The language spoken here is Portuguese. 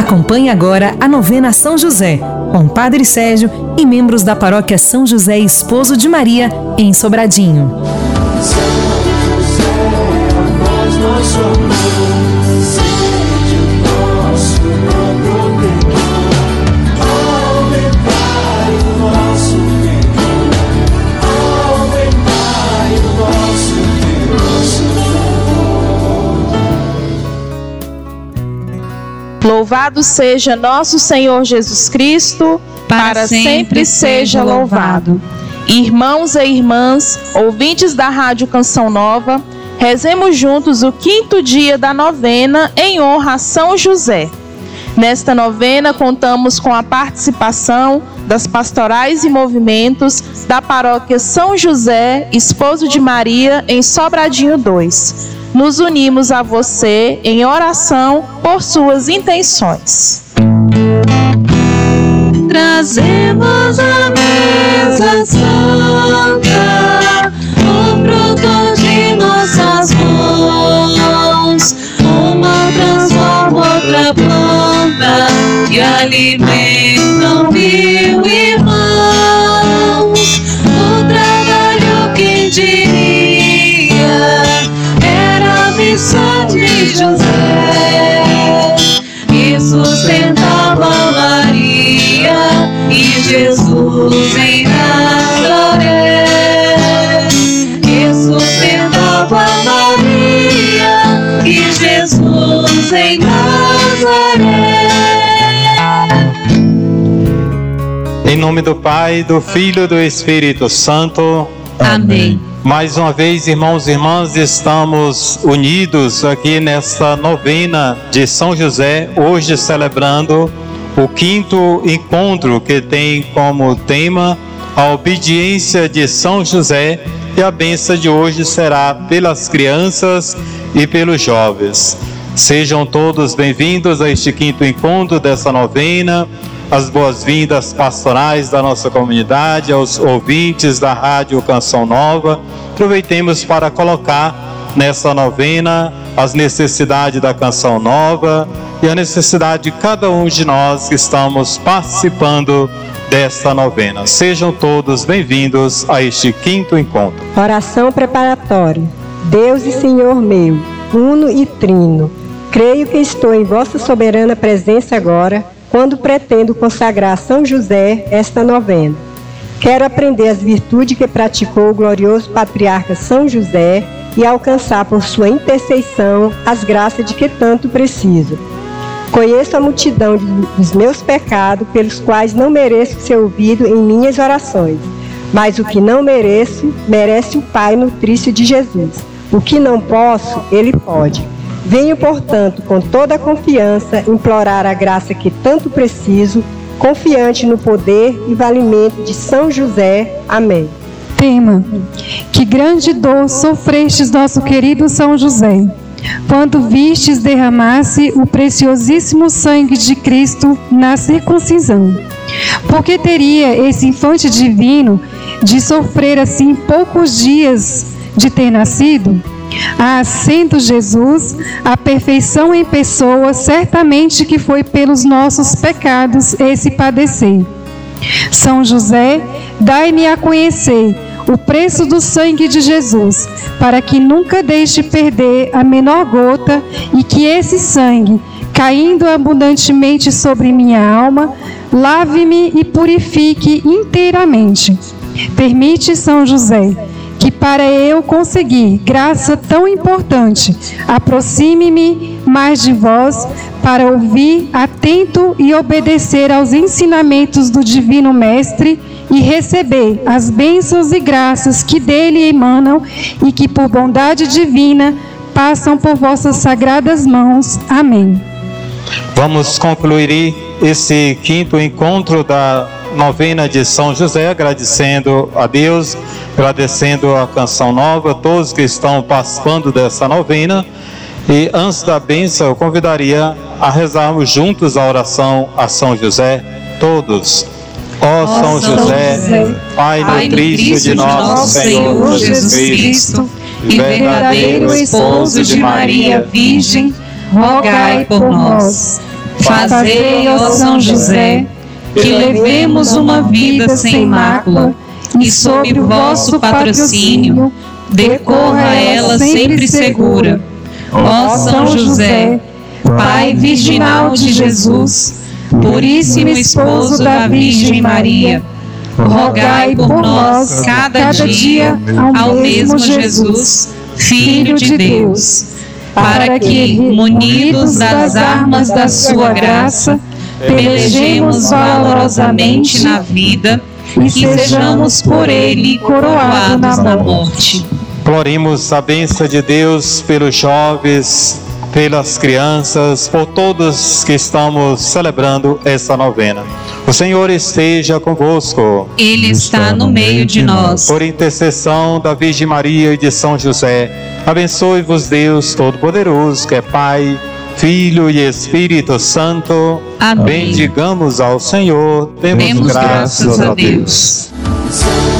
Acompanhe agora a novena São José, com Padre Sérgio e membros da paróquia São José Esposo de Maria, em Sobradinho. Louvado seja nosso Senhor Jesus Cristo, para, para sempre, sempre seja louvado. Irmãos e irmãs, ouvintes da Rádio Canção Nova, rezemos juntos o quinto dia da novena em honra a São José. Nesta novena, contamos com a participação das pastorais e movimentos da paróquia São José, esposo de Maria, em Sobradinho 2 nos unimos a você em oração por suas intenções. Trazemos a mesa santa, o fruto de nossas mãos. Uma transforma outra planta e alimentam mil irmãos. Nome do Pai, do Filho e do Espírito Santo. Amém. Mais uma vez, irmãos e irmãs, estamos unidos aqui nesta novena de São José, hoje celebrando o quinto encontro que tem como tema a obediência de São José e a benção de hoje será pelas crianças e pelos jovens. Sejam todos bem-vindos a este quinto encontro dessa novena as boas-vindas pastorais da nossa comunidade, aos ouvintes da Rádio Canção Nova. Aproveitemos para colocar nessa novena as necessidades da Canção Nova e a necessidade de cada um de nós que estamos participando desta novena. Sejam todos bem-vindos a este quinto encontro. Oração preparatória. Deus e Senhor meu, uno e trino, creio que estou em vossa soberana presença agora quando pretendo consagrar São José esta novena. Quero aprender as virtudes que praticou o glorioso patriarca São José e alcançar por sua intercessão as graças de que tanto preciso. Conheço a multidão dos meus pecados, pelos quais não mereço ser ouvido em minhas orações. Mas o que não mereço, merece o Pai nutrício de Jesus. O que não posso, Ele pode. Venho, portanto, com toda a confiança, implorar a graça que tanto preciso, confiante no poder e valimento de São José. Amém. Tema: Que grande dor sofrestes, nosso querido São José, quando vistes derramar-se o preciosíssimo sangue de Cristo na circuncisão. Porque teria esse infante divino de sofrer assim poucos dias de ter nascido? Ah, sendo Jesus a perfeição em pessoa, certamente que foi pelos nossos pecados esse padecer. São José, dai-me a conhecer o preço do sangue de Jesus, para que nunca deixe perder a menor gota e que esse sangue, caindo abundantemente sobre minha alma, lave-me e purifique inteiramente. Permite, São José, que para eu conseguir graça tão importante, aproxime-me mais de vós para ouvir atento e obedecer aos ensinamentos do Divino Mestre e receber as bênçãos e graças que dele emanam e que por bondade divina passam por vossas sagradas mãos. Amém. Vamos concluir esse quinto encontro da novena de São José, agradecendo a Deus, agradecendo a canção nova, todos que estão participando dessa novena. E antes da bênção, eu convidaria a rezarmos juntos a oração a São José, todos. Ó São José, Pai nutrício de nosso Senhor Jesus Cristo, e verdadeiro esposo de Maria Virgem, rogai por nós Fazei, ó São José, que levemos uma vida sem mácula e sob o vosso patrocínio decorra ela sempre segura. Ó São José, Pai virginal de Jesus, puríssimo esposo da Virgem Maria, rogai por nós cada dia ao mesmo Jesus, Filho de Deus, para que, munidos das armas da sua graça, pelejemos valorosamente na vida e sejamos por ele coroados na morte. Gloremos a bênção de Deus pelos jovens, pelas crianças, por todos que estamos celebrando essa novena. O Senhor esteja convosco. Ele está no meio de nós. Por intercessão da Virgem Maria e de São José, abençoe-vos Deus Todo-Poderoso, que é Pai, Filho e Espírito Santo. Amém. Bendigamos ao Senhor. Demos, Demos graças, graças a a Deus. Deus.